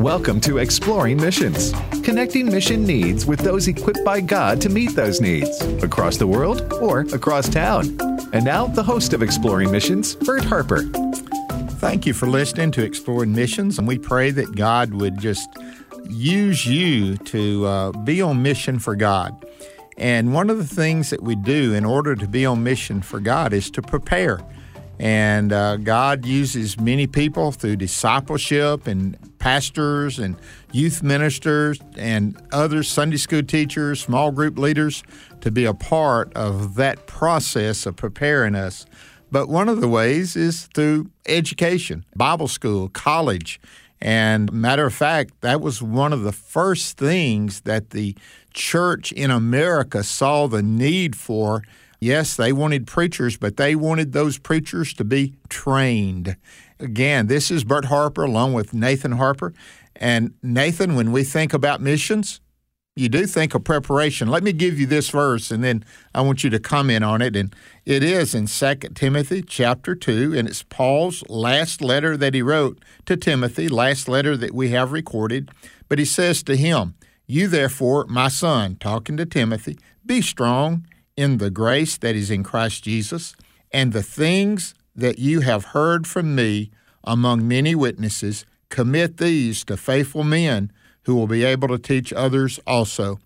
Welcome to Exploring Missions, connecting mission needs with those equipped by God to meet those needs across the world or across town. And now, the host of Exploring Missions, Bert Harper. Thank you for listening to Exploring Missions, and we pray that God would just use you to uh, be on mission for God. And one of the things that we do in order to be on mission for God is to prepare. And uh, God uses many people through discipleship and pastors and youth ministers and other Sunday school teachers, small group leaders to be a part of that process of preparing us. But one of the ways is through education, Bible school, college. And matter of fact, that was one of the first things that the church in America saw the need for Yes, they wanted preachers, but they wanted those preachers to be trained. Again, this is Bert Harper along with Nathan Harper. And Nathan, when we think about missions, you do think of preparation. Let me give you this verse and then I want you to comment on it. And it is in 2 Timothy chapter 2, and it's Paul's last letter that he wrote to Timothy, last letter that we have recorded. But he says to him, You therefore, my son, talking to Timothy, be strong in the grace that is in Christ Jesus, and the things that you have heard from me among many witnesses, commit these to faithful men who will be able to teach others also.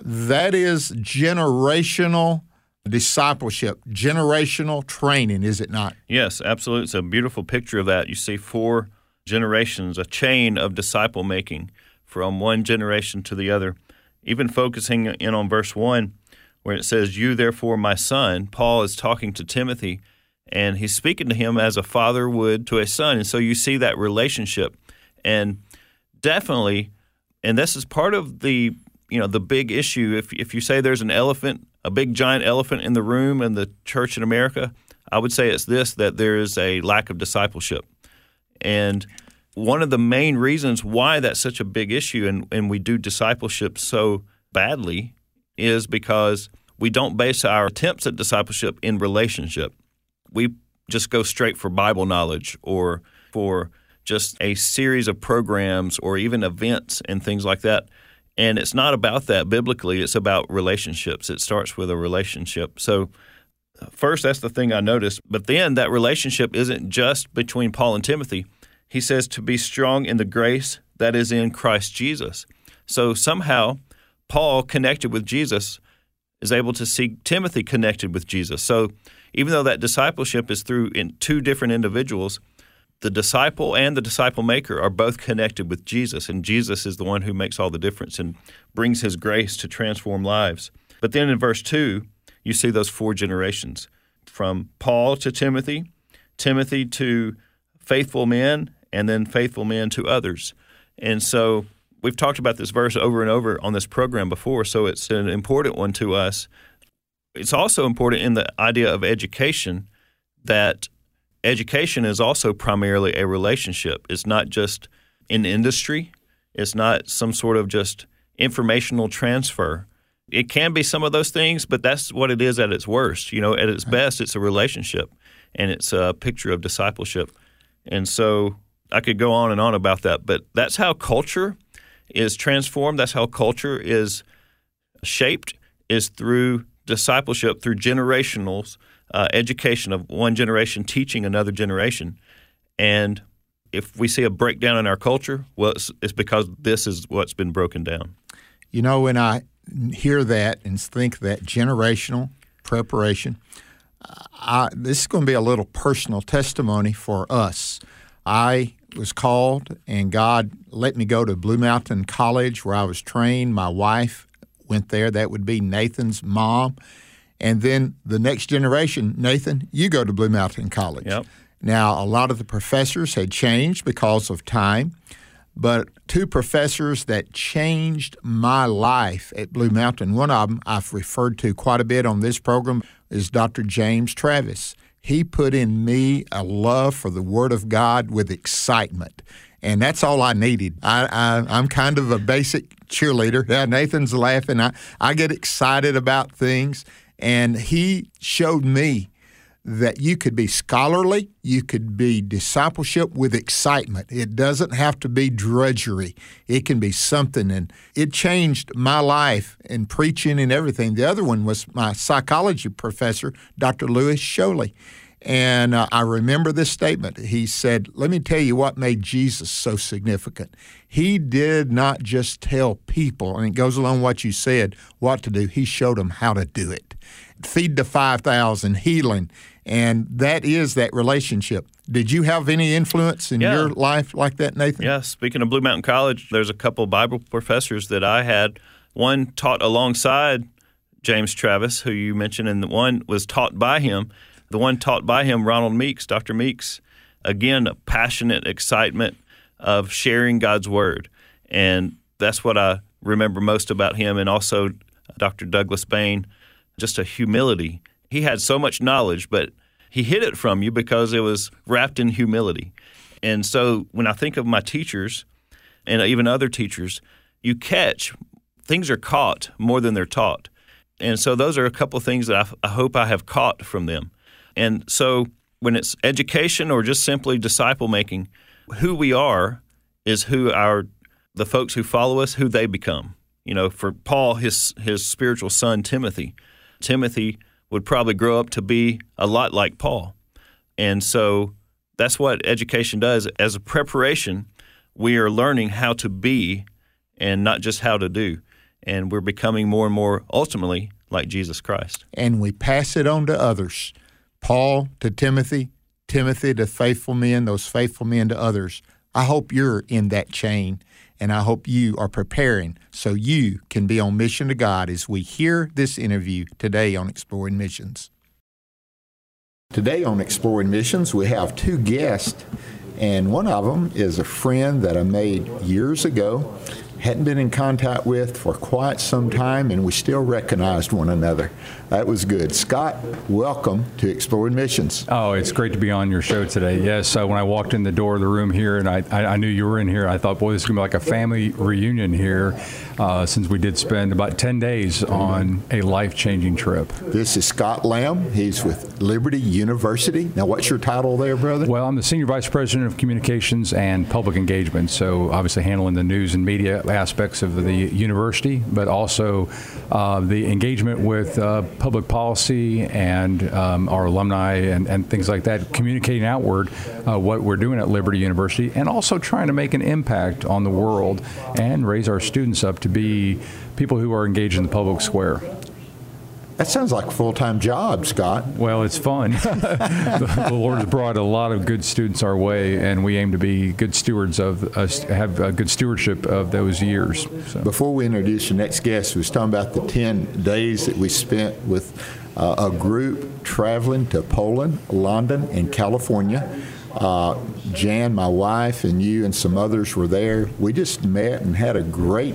That is generational discipleship, generational training, is it not? Yes, absolutely. It's a beautiful picture of that. You see four generations, a chain of disciple making from one generation to the other. Even focusing in on verse 1, where it says, You therefore, my son, Paul is talking to Timothy, and he's speaking to him as a father would to a son. And so you see that relationship. And definitely, and this is part of the you know the big issue. If if you say there's an elephant, a big giant elephant in the room in the church in America, I would say it's this that there is a lack of discipleship. And one of the main reasons why that's such a big issue and, and we do discipleship so badly is because we don't base our attempts at discipleship in relationship. We just go straight for Bible knowledge or for just a series of programs or even events and things like that. And it's not about that biblically, it's about relationships. It starts with a relationship. So, first, that's the thing I noticed. But then that relationship isn't just between Paul and Timothy. He says to be strong in the grace that is in Christ Jesus. So, somehow, Paul connected with Jesus is able to see Timothy connected with Jesus. So even though that discipleship is through in two different individuals, the disciple and the disciple maker are both connected with Jesus, and Jesus is the one who makes all the difference and brings his grace to transform lives. But then in verse 2, you see those four generations from Paul to Timothy, Timothy to faithful men, and then faithful men to others. And so we've talked about this verse over and over on this program before, so it's an important one to us. It's also important in the idea of education that education is also primarily a relationship. It's not just an industry, it's not some sort of just informational transfer. It can be some of those things, but that's what it is at its worst. You know, at its best, it's a relationship and it's a picture of discipleship. And so I could go on and on about that, but that's how culture is transformed. That's how culture is shaped, is through discipleship, through generationals, uh, education of one generation teaching another generation. And if we see a breakdown in our culture, well, it's, it's because this is what's been broken down. You know, when I hear that and think that generational preparation, I, this is going to be a little personal testimony for us. I was called, and God let me go to Blue Mountain College where I was trained. My wife went there. That would be Nathan's mom. And then the next generation, Nathan, you go to Blue Mountain College. Yep. Now, a lot of the professors had changed because of time, but two professors that changed my life at Blue Mountain. One of them I've referred to quite a bit on this program is Dr. James Travis. He put in me a love for the Word of God with excitement. And that's all I needed. I, I, am kind of a basic cheerleader. Yeah, Nathan's laughing. I, I get excited about things. And he showed me that you could be scholarly, you could be discipleship with excitement. It doesn't have to be drudgery. It can be something. And it changed my life in preaching and everything. The other one was my psychology professor, Dr. Louis Sholey. And uh, I remember this statement. He said, Let me tell you what made Jesus so significant. He did not just tell people, and it goes along what you said, what to do, he showed them how to do it. Feed the 5,000, healing. And that is that relationship. Did you have any influence in Yeah. your life like that, Nathan? Yeah, speaking of Blue Mountain College, there's a couple Bible professors that I had. One taught alongside James Travis, who you mentioned, and the one was taught by him. The one taught by him, Ronald Meeks, Dr. Meeks, again, a passionate excitement of sharing God's word. And that's what I remember most about him, and also Dr. Douglas Bain, just a humility. He had so much knowledge, but he hid it from you because it was wrapped in humility. And so when I think of my teachers and even other teachers, you catch things are caught more than they're taught. And so those are a couple of things that I, I hope I have caught from them. And so when it's education or just simply disciple making, who we are is who our the folks who follow us, who they become. You know, for Paul, his his spiritual son Timothy, Timothy would probably grow up to be a lot like Paul. And so that's what education does. As a preparation, we are learning how to be and not just how to do. And we're becoming more and more ultimately like Jesus Christ. and we pass it on to others. Paul to Timothy, Timothy to faithful men, those faithful men to others. I hope you're in that chain, and I hope you are preparing so you can be on mission to God as we hear this interview today on Exploring Missions. Today on Exploring Missions, we have two guests, and one of them is a friend that I made years ago. Hadn't been in contact with for quite some time, and we still recognized one another. That was good. Scott, welcome to Exploring Missions. Oh, it's great to be on your show today. Yes, uh, when I walked in the door of the room here and I, I, I knew you were in here, I thought, boy, this is going to be like a family reunion here uh, since we did spend about 10 days on a life changing trip. This is Scott Lamb. He's with Liberty University. Now, what's your title there, brother? Well, I'm the Senior Vice President of Communications and Public Engagement, so obviously handling the news and media aspects of the university, but also uh, the engagement with uh, public policy and um, our alumni and, and things like that, communicating outward uh, what we're doing at Liberty University, and also trying to make an impact on the world and raise our students up to be people who are engaged in the public square. That sounds like a full time job, Scott. Well, it's fun. the, Lord has brought a lot of good students our way, and we aim to be good stewards of us, have a good stewardship of those years. So. Before we introduce the next guest, we was talking about the 10 days that we spent with uh, a group traveling to Poland, London, and California. Uh, Jan, my wife, and you and some others were there. We just met and had a great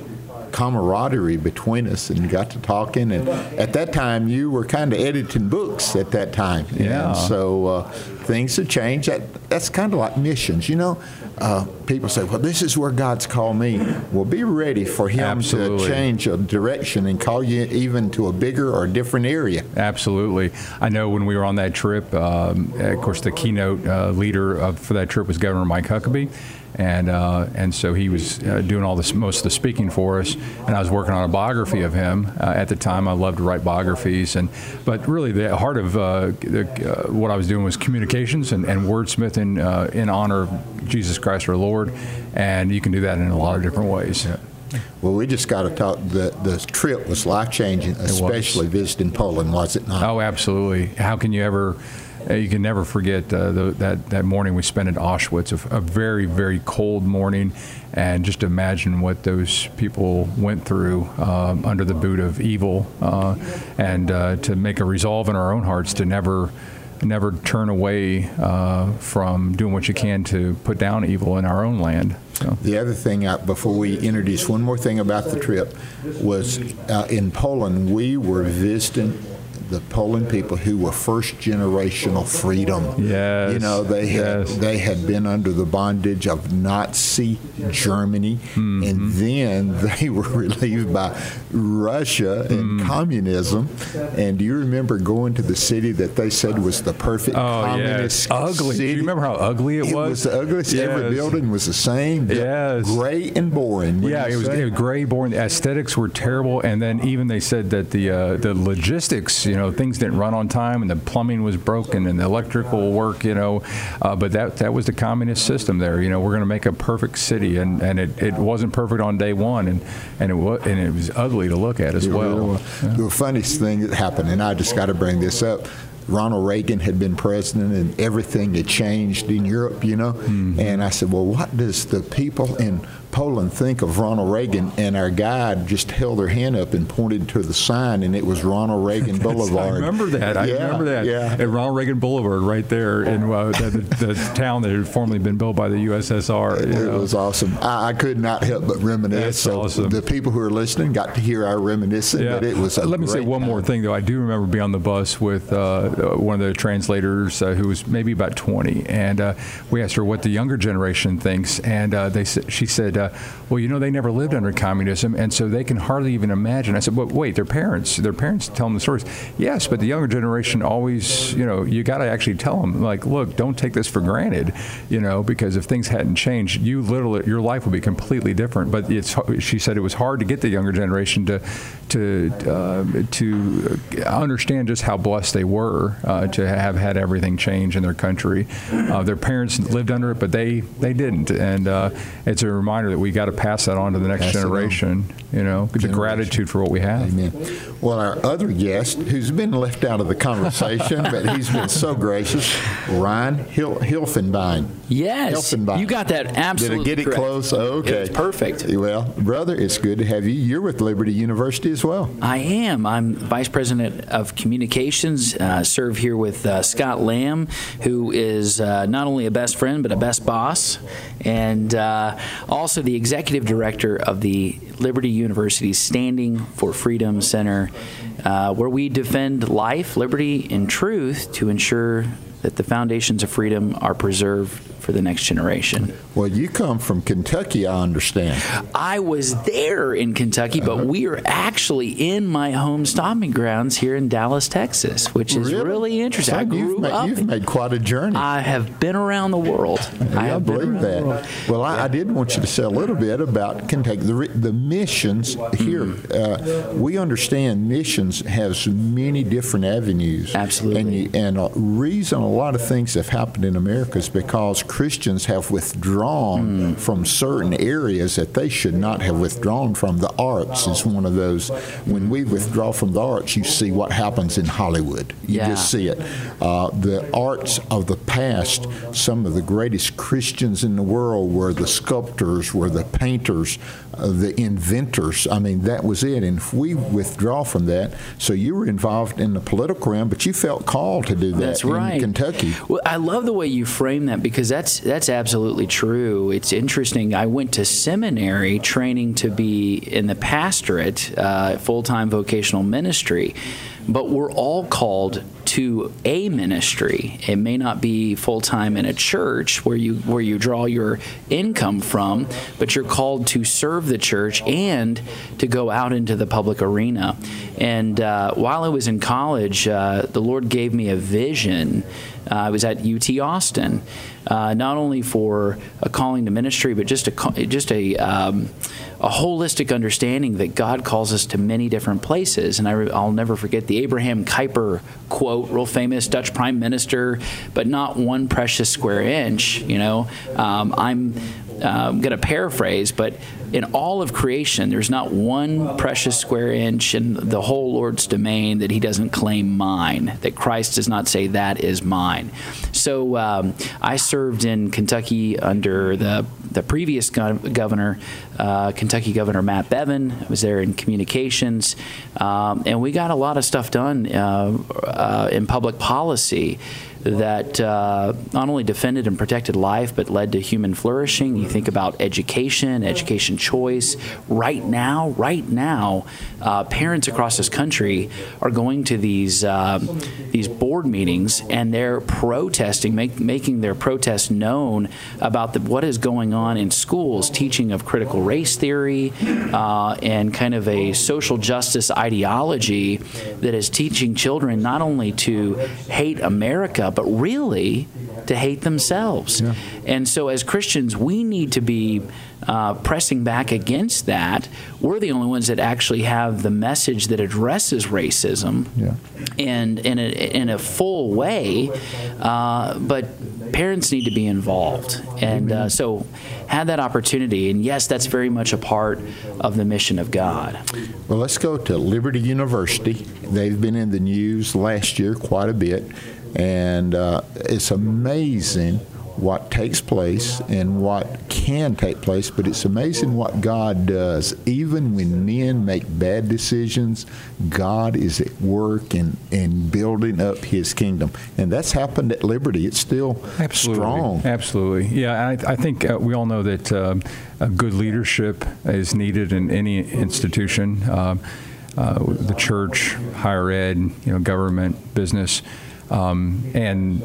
camaraderie between us and got to talking. And at that time, you were kind of editing books at that time. Yeah. And so uh, things have changed. That, that's kind of like missions, you know. Uh, people say, "Well, this is where God's called me." Well, be ready for Him Absolutely. to change a direction and call you even to a bigger or different area. Absolutely. I know when we were on that trip, um, of course, the keynote uh, leader of, for that trip was Governor Mike Huckabee. And, uh, and so he was uh, doing all this most of the speaking for us, and I was working on a biography of him uh, at the time. I loved to write biographies, and but really the heart of uh, the, uh, what I was doing was communications and, and wordsmithing uh, in honor of Jesus Christ our Lord, and you can do that in a lot of different ways. Well, we just got to talk. The the trip was life changing, especially visiting Poland, was it not? Oh, absolutely. How can you ever? Uh, You can never forget uh, the, that that morning we spent at Auschwitz, a, a very very cold morning, and just imagine what those people went through um, under the boot of evil, uh, and uh, to make a resolve in our own hearts to never. never turn away uh, from doing what you can to put down evil in our own land. So. The other thing, before we introduce one more thing about the trip, was in Poland, we were visiting the Poland people who were first generational freedom. Yes. You know, they had yes. they had been under the bondage of Nazi Germany, Mm-hmm. and then they were relieved by Russia and Mm. communism. And do you remember going to the city that they said was the perfect Oh, communist yes. Ugly. Do you remember how ugly it was? It was? was the ugliest. Every building was the same. Yes. Gray and boring. Yeah, it was, it was gray, boring. The aesthetics were terrible, and then even they said that the uh, the logistics, you know, things didn't run on time, and the plumbing was broken, and the electrical work, you know. Uh, but that that was the communist system there. You know, we're going to make a perfect city, and, and it, it wasn't perfect on day one, and and it was and it was ugly to look at as It really well. was. The funniest thing that happened, and I just got to bring this up. Ronald Reagan had been president, and everything had changed in Europe, you know. Mm-hmm. And I said, "Well, what does the people in Poland think of Ronald Reagan?" And our guide just held their hand up and pointed to the sign, and it was Ronald Reagan Boulevard. I remember that. I Yeah, remember that. Yeah. At Ronald Reagan Boulevard, right there in uh, the, the, the town that had formerly been built by the USSR. you It was awesome. I, I could not help but reminisce. That's so awesome. the people who are listening got to hear our reminiscing, but it was Let me say one more thing, though. I do remember being on the bus with uh, one of the translators uh, who was maybe about 20, and uh, we asked her what the younger generation thinks, and uh, they she said, uh, "Well, you know, they never lived under communism, and so they can hardly even imagine." I said, "But wait, their parents, their parents tell them the stories." Yes, but the younger generation always, you know, you got to actually tell them, like, look, don't take this for granted, you know, because if things hadn't changed, you literally, your life would be completely different. But it's, she said, it was hard to get the younger generation to, to, uh, to understand just how blessed they were uh, to have had everything change in their country. Uh, their parents lived under it, but they, they didn't. And uh, it's a reminder that we got to pass that on to the next Pass generation. You know, the gratitude for what we have. Amen. Well, our other guest, who's been left out of the conversation, but he's been so gracious, Ryan Hil- Helfenbein. Yes, Helfenbein. you got that absolutely Did I get it close? Okay. It's perfect. Well, brother, it's good to have you. You're with Liberty University as well. I am. I'm vice president of communications. Uh, serve here with uh, Scott Lamb, who is uh, not only a best friend but a best boss, and uh, also the executive director of the Liberty University Standing for Freedom Center, uh, where we defend life, liberty, and truth to ensure that the foundations of freedom are preserved for the next generation. Well, you come from Kentucky, I understand. I was there in Kentucky, Uh-huh. but we are actually in my home stomping grounds here in Dallas, Texas, which is really, interesting. I grew you've, made, up. you've made quite a journey. I have been around the world. I Yeah, I have been believe that. Well, I, I did want you to say a little bit about Kentucky. The, the missions here, Mm-hmm. uh, we understand missions has many different avenues. Absolutely. And, you, and a reason a lot of things have happened in America is because Christians have withdrawn Mm. from certain areas that they should not have withdrawn from. The arts is one of those. When we withdraw from the arts, you see what happens in Hollywood. You Yeah. just see it. Uh, the arts of the past, some of the greatest Christians in the world were the sculptors, were the painters, uh, the inventors. I mean, that was it. And if we withdraw from that, so you were involved in the political realm, but you felt called to do that That's in right. Kentucky. Well, I love the way you frame that because that's that's absolutely true. It's interesting. I went to seminary training to be in the pastorate, uh, full time vocational ministry, but we're all called to a ministry. It may not be full time in a church where you where you draw your income from, but you're called to serve the church and to go out into the public arena. And uh, while I was in college, uh, the Lord gave me a vision. Uh, I was at UT Austin, uh, not only for a calling to ministry, but just a just a um, a holistic understanding that God calls us to many different places. And I I'll never forget the Abraham Kuyper quote, real famous Dutch prime minister, but not one precious square inch. You know, um, I'm um, going to paraphrase, but in all of creation, there's not one precious square inch in the whole Lord's domain that He doesn't claim mine, that Christ does not say that is mine. So um, I served in Kentucky under the the previous go- governor, uh, Kentucky Governor Matt Bevin, I was there in communications, um, and we got a lot of stuff done uh, uh, in public policy that uh, not only defended and protected life but led to human flourishing. You think about education, education choice. Right now, right now, uh, parents across this country are going to these uh, these board meetings and they're protesting, make, making their protest known about the, what is going on in schools, teaching of critical race theory uh, and kind of a social justice ideology that is teaching children not only to hate America but really to hate themselves. Yeah. And so, as Christians, we need to be uh, pressing back against that. We're the only ones that actually have the message that addresses racism yeah. and in a, in a full way. Uh, but parents need to be involved. And uh, so, had that opportunity. And yes, that's very much a part of the mission of God. Well, let's go to Liberty University. They've been in the news last year quite a bit. And uh, it's amazing what takes place and what can take place, but it's amazing what God does. Even when men make bad decisions, God is at work and, and building up his kingdom. And that's happened at Liberty. It's still Absolutely. strong. Absolutely. Yeah, I, I think uh, we all know that uh, a good leadership is needed in any institution. Uh, uh the church, higher ed, you know, government, business. Um, and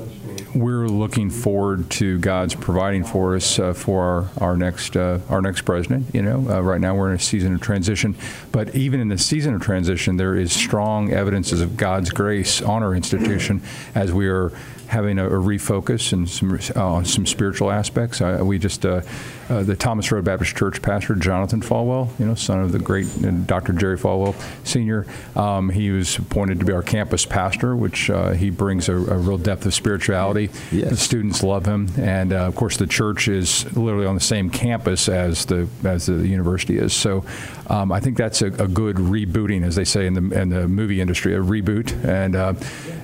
we're looking forward to God's providing for us uh, for our, our next uh, our next president. You know, uh, right now we're in a season of transition, but even in the season of transition, there is strong evidences of God's grace on our institution as we are having a, a refocus and some uh, some spiritual aspects. Uh, we just uh, uh, the Thomas Road Baptist Church pastor Jonathan Falwell, you know, son of the great uh, Dr. Jerry Falwell Sr. Um, he was appointed to be our campus pastor, which uh, he brings a, a, real depth of spirituality. Yes. The students love him, and of course the church is literally on the same campus as the as the university is. So um, I think that's a, a, good rebooting, as they say in the in the movie industry, a reboot, and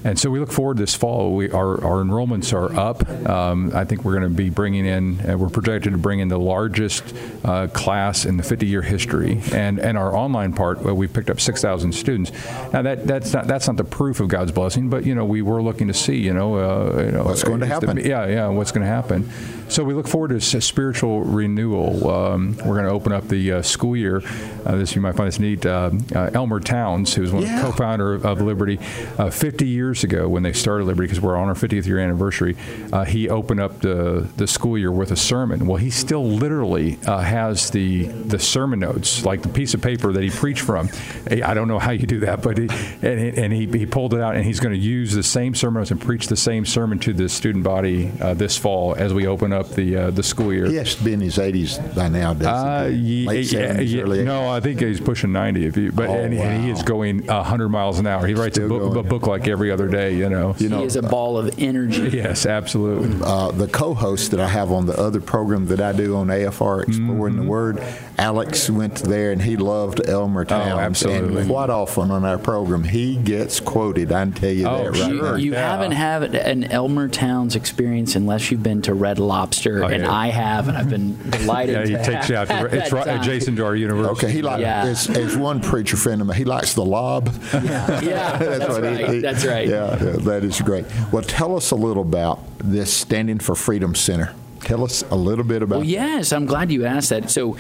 and so we look forward this fall. We are our, our enrollments are up. Um, I think we're going to be bringing in, uh, we're projected to bring in the largest uh, class in the 50 year history. And, and our online part, well, we've picked up 6,000 students. Now, that, that's, not, that's not the proof of God's blessing, but, you know, we were looking to see, you know, uh, you know what's going to happen. The, yeah, yeah, what's going to happen. So we look forward to spiritual renewal. Um, we're going to open up the uh, school year. Uh, this you might find this neat. Uh, uh Elmer Towns, who's one yeah. Of the co-founder of Liberty, uh, 50 years ago when they started Liberty, because we're on our 50th year anniversary, uh, he opened up the the school year with a sermon. Well, he still literally has the the sermon notes, like the piece of paper that he preached from. I don't know how you do that, but he, and, and he, he pulled it out, and he's going to use the same sermon notes and preach the same sermon to the student body this fall as we open up up the uh, the school year. He has to be in his 80s by now, doesn't he? Uh, Late 70s, yeah, early No, I think he's pushing 90. If you, but oh, and, wow. and, he is going 100 miles an hour. He writes a book, a book, like every other day. You know, you know, he is a ball of energy. Yes, absolutely. Uh, the co-host that I have on the other program that I do on AFR Exploring mm-hmm. the Word, Alex went there and he loved Elmer oh, Towns. Oh, absolutely. And quite often on our program, he gets quoted. I can tell you oh, that right You, you yeah. haven't had an Elmer Towns experience unless you've been to Red Lobster, oh, and I have, and I've been delighted. yeah, he takes you out. To, it's right adjacent to our university. Okay, he likes. Yeah. As, as, one preacher friend of mine, he likes the lob. Yeah, yeah that's, that's right. He, that's right. Yeah, that is great. Well, tell us a little about this Standing for Freedom Center. Tell us a little bit about. Well, yes, I'm glad you asked that. So.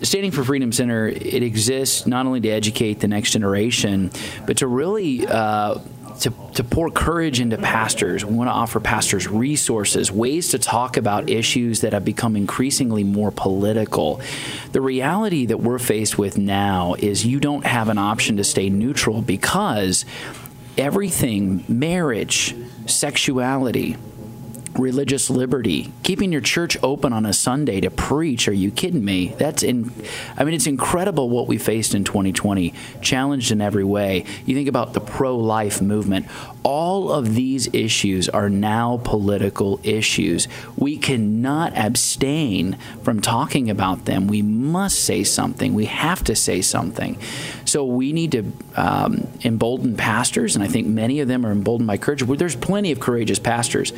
Standing for Freedom Center, it exists not only to educate the next generation, but to really uh, to, to pour courage into pastors. We want to offer pastors resources, ways to talk about issues that have become increasingly more political. The reality that we're faced with now is you don't have an option to stay neutral because everything, marriage, sexuality, religious liberty, keeping your church open on a Sunday to preach. Are you kidding me? That's in. I mean, it's incredible what we faced in 2020, challenged in every way. You think about the pro-life movement. All of these issues are now political issues. We cannot abstain from talking about them. We must say something. We have to say something. So we need to um, embolden pastors, and I think many of them are emboldened by courage. There's plenty of courageous pastors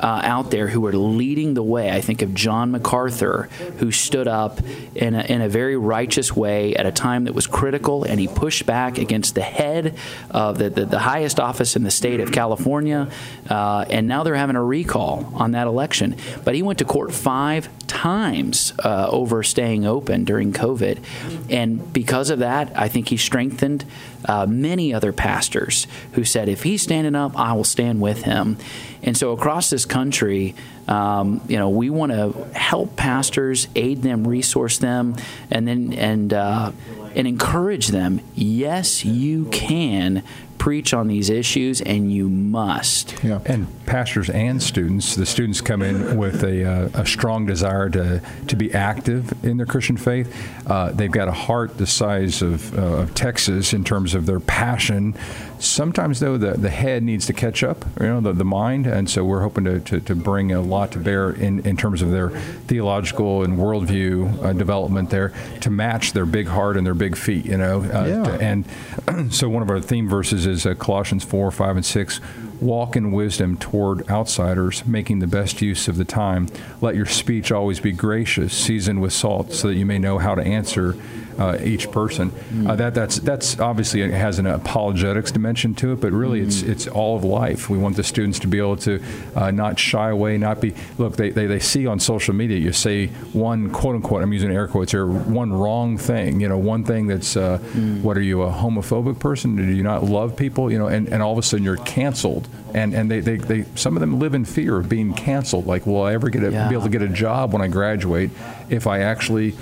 uh, out there who are leading the way. I think of John MacArthur, who stood up in a, in a very righteous way at a time that was critical, and he pushed back against the head of the, the, the highest office in the state of California. Uh, and now they're having a recall on that election. But he went to court five times uh, over staying open during COVID. And because of that, I think he strengthened uh, many other pastors who said, if he's standing up, I will stand with him. And so across this country, um, you know, we want to help pastors, aid them, resource them, and then and uh, and encourage them. Yes, you can preach on these issues, and you must. Yeah. And pastors and students, the students come in with a, uh, a strong desire to, to be active in their Christian faith. Uh, they've got a heart the size of, uh, of Texas in terms of their passion. Sometimes, though, the, the head needs to catch up, you know, the, the mind. And so we're hoping to, to, to bring a lot to bear in, in terms of their theological and worldview uh, development there to match their big heart and their big feet, you know. Uh, yeah. to, and so one of our theme verses is uh, Colossians 4, 5, and 6. Walk in wisdom toward outsiders, making the best use of the time. Let your speech always be gracious, seasoned with salt, so that you may know how to answer uh, each person. Uh, that that's that's obviously it has an apologetics dimension to it, but really it's it's all of life. We want the students to be able to uh, not shy away, not be look. They, they they see on social media you say one quote unquote I'm using air quotes here one wrong thing. You know one thing that's uh, what are you a homophobic person? Do you not love people? You know and, and all of a sudden you're canceled. And and they, they, they some of them live in fear of being canceled. Like will I ever get a, Yeah. be able to get a job when I graduate if I actually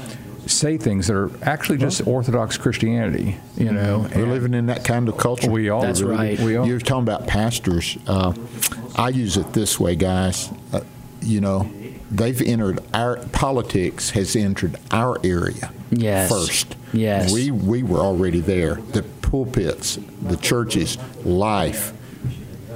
say things that are actually just Orthodox Christianity, you know. We're living in that kind of culture. We are. That's right. We are. You're talking about pastors. Uh, I use it this way, guys. Uh, you know, they've entered our politics has entered our area Yes. first. Yes. we we were already there. The pulpits, the churches, life,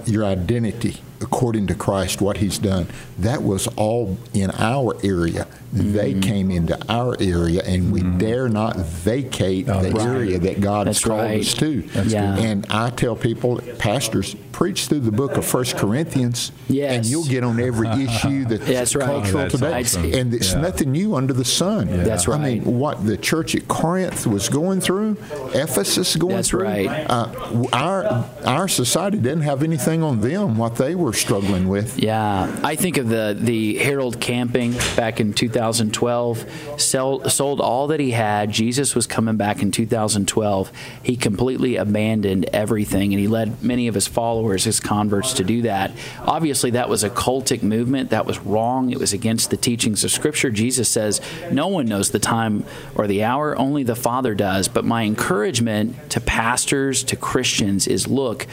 your identity according to Christ, what He's done. That was all in our area. They Mm-hmm. came into our area, and we dare not vacate the right. area that God That's has called right. us to. That's Yeah. And I tell people, pastors, preach through the book of First Corinthians, Yes. and you'll get on every issue that's That's right. cultural That's today. awesome. And it's Yeah. nothing new under the sun. That's I mean, what the church at Corinth was going through, Ephesus going That's through. right. Uh, our our society didn't have anything on them what they were struggling with. Yeah, I think of the the Harold Camping back in 2012. Sell, sold all that he had. Jesus was coming back in 2012. He completely abandoned everything, and he led many of his followers, his converts, to do that. Obviously, that was a cultic movement. That was wrong. It was against the teachings of Scripture. Jesus says, "No one knows the time or the hour; only the Father does." But my encouragement to pastors, to Christians, is look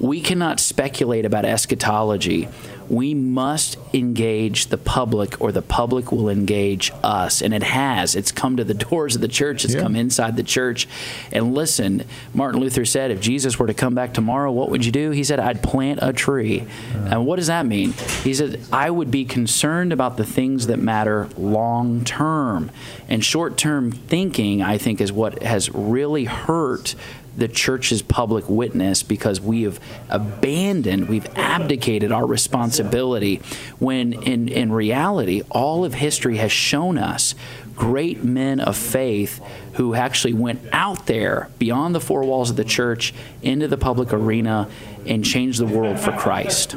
we cannot speculate about eschatology. We must engage the public, or the public will engage us. And it has. It's come to the doors of the church, it's Yeah. come inside the church. And listen, Martin Luther said, if Jesus were to come back tomorrow, what would you do? He said, I'd plant a tree. Uh. And what does that mean? He said, I would be concerned about the things that matter long term. And short term thinking, I think, is what has really hurt the church's public witness because we have abandoned, we've abdicated our responsibility when in, in reality, all of history has shown us great men of faith who actually went out there beyond the four walls of the church into the public arena and changed the world for Christ.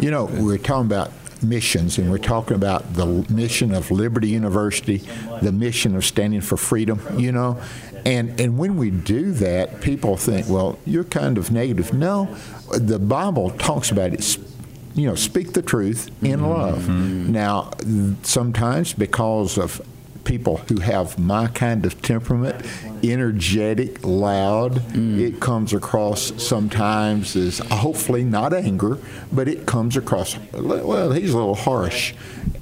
You know, we're talking about missions, and we're talking about the mission of Liberty University, the mission of standing for freedom. You know, and and when we do that, people think, well, you're kind of negative. No, the Bible talks about it. You know, speak the truth in love. Mm-hmm. Now, sometimes because of people who have my kind of temperament, energetic, loud. Mm. It comes across sometimes as uh, hopefully not anger, but it comes across well, he's a little harsh.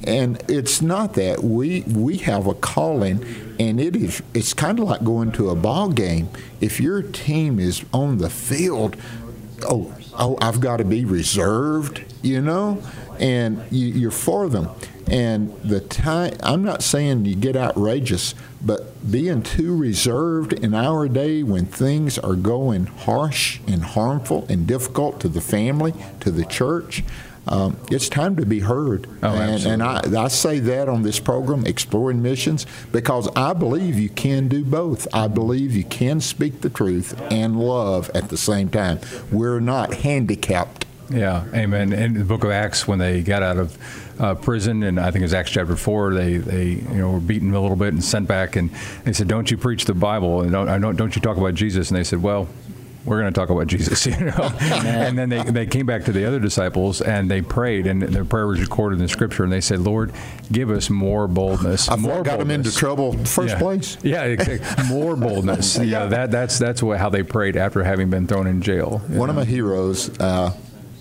And it's not that. We we have a calling and it is it's kind of like going to a ball game. If your team is on the field, oh, oh, I've got to be reserved, you know, and you, you're for them. And the time, I'm not saying you get outrageous, but being too reserved in our day when things are going harsh and harmful and difficult to the family, to the church, um, it's time to be heard. Oh, and, and I, I say that on this program, Exploring Missions, because I believe you can do both. I believe you can speak the truth and love at the same time. We're not handicapped. Yeah, amen. In the book of Acts, when they got out of uh, prison, and I think it was Acts chapter four, they, they you know were beaten a little bit and sent back, and they said, "Don't you preach the Bible and don't don't, don't you talk about Jesus?" And they said, "Well, we're going to talk about Jesus, you know. and then they, they came back to the other disciples and they prayed, and their prayer was recorded in the scripture. And they said, "Lord, give us more boldness." I more got them into trouble in the first yeah. place. Yeah, exactly. more boldness. yeah, that that's that's what, how they prayed after having been thrown in jail. One know? of my heroes. Uh,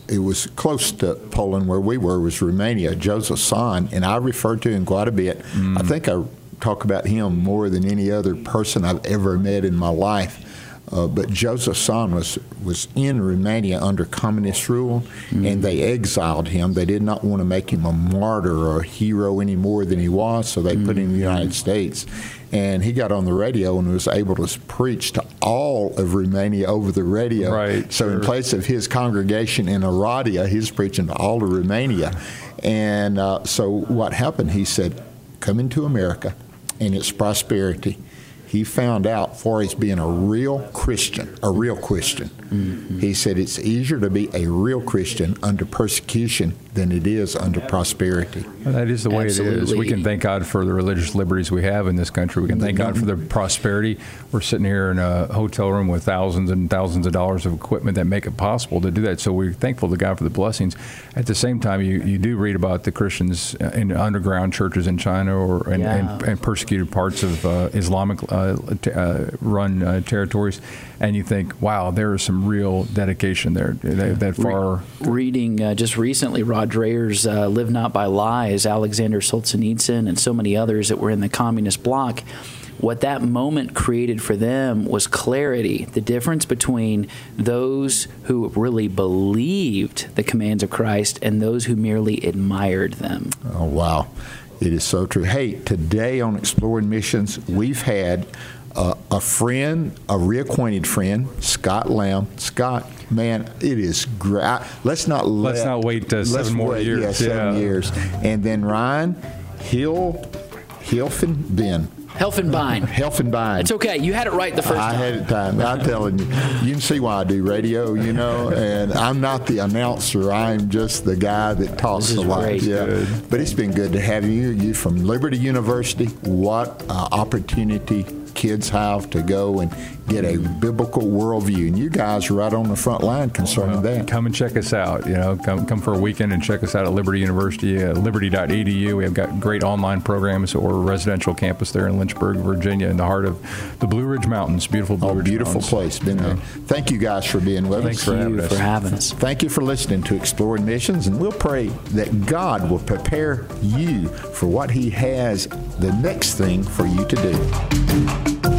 it was close to Poland where we were was Romania, Joseph Tson, and I referred to him quite a bit. Mm. I think I talk about him more than any other person I've ever met in my life. Uh, but Joseph Tson was, was in Romania under communist rule, mm-hmm. and they exiled him. They did not want to make him a martyr or a hero any more than he was, so they mm-hmm. put him in the United States. And he got on the radio and was able to preach to all of Romania over the radio. Right. So sure. in place of his congregation in Oradea, he's preaching to all of Romania. And uh, so what happened? He said, "Come into America, and it's prosperity." he found out for his being a real Christian, a real Christian. Mm-hmm. He said it's easier to be a real Christian under persecution than it is under prosperity. Well, that is the way Absolutely. it is. We can thank God for the religious liberties we have in this country. We can thank God for the prosperity. We're sitting here in a hotel room with thousands and thousands of dollars of equipment that make it possible to do that. So we're thankful to God for the blessings. At the same time, you, you do read about the Christians in underground churches in China or in, yeah. in, in persecuted parts of uh, Islamic uh, t- uh, run uh, territories, and you think, wow, there is some real dedication there. That, that far. Re- reading uh, just recently, Rod Dreher's uh, "Live Not by Lies," Alexander Solzhenitsyn, and so many others that were in the communist bloc. What that moment created for them was clarity. The difference between those who really believed the commands of Christ and those who merely admired them. Oh, wow. It is so true. Hey, today on Exploring Missions, we've had uh, a friend, a reacquainted friend, Scott Lamb. Scott, man, it is great. Let's not let, let's not wait uh, seven more wait, years. Yeah, seven yeah. years, and then Ryan Hill, Hilfen Ben. Helfenbein. Helfenbein. It's okay. You had it right the first I time. I had it time. I'm telling you. You can see why I do radio, you know, and I'm not the announcer. I'm just the guy that talks a lot. Great. Yeah. Good. But it's been good to have you. You from Liberty University. What uh, opportunity kids have to go and get a biblical worldview. And you guys are right on the front line concerning well, that. Come and check us out. You know, come come for a weekend and check us out at Liberty University, uh, liberty.edu. We have got great online programs or residential campus there in Lynchburg, Virginia, in the heart of the Blue Ridge Mountains. Beautiful Blue oh, Ridge beautiful Mountains. place. Been there. Thank you guys for being with Thanks us. for having us. for having us. Thank you for listening to Exploring Missions, and we'll pray that God will prepare you for what He has the next thing for you to do.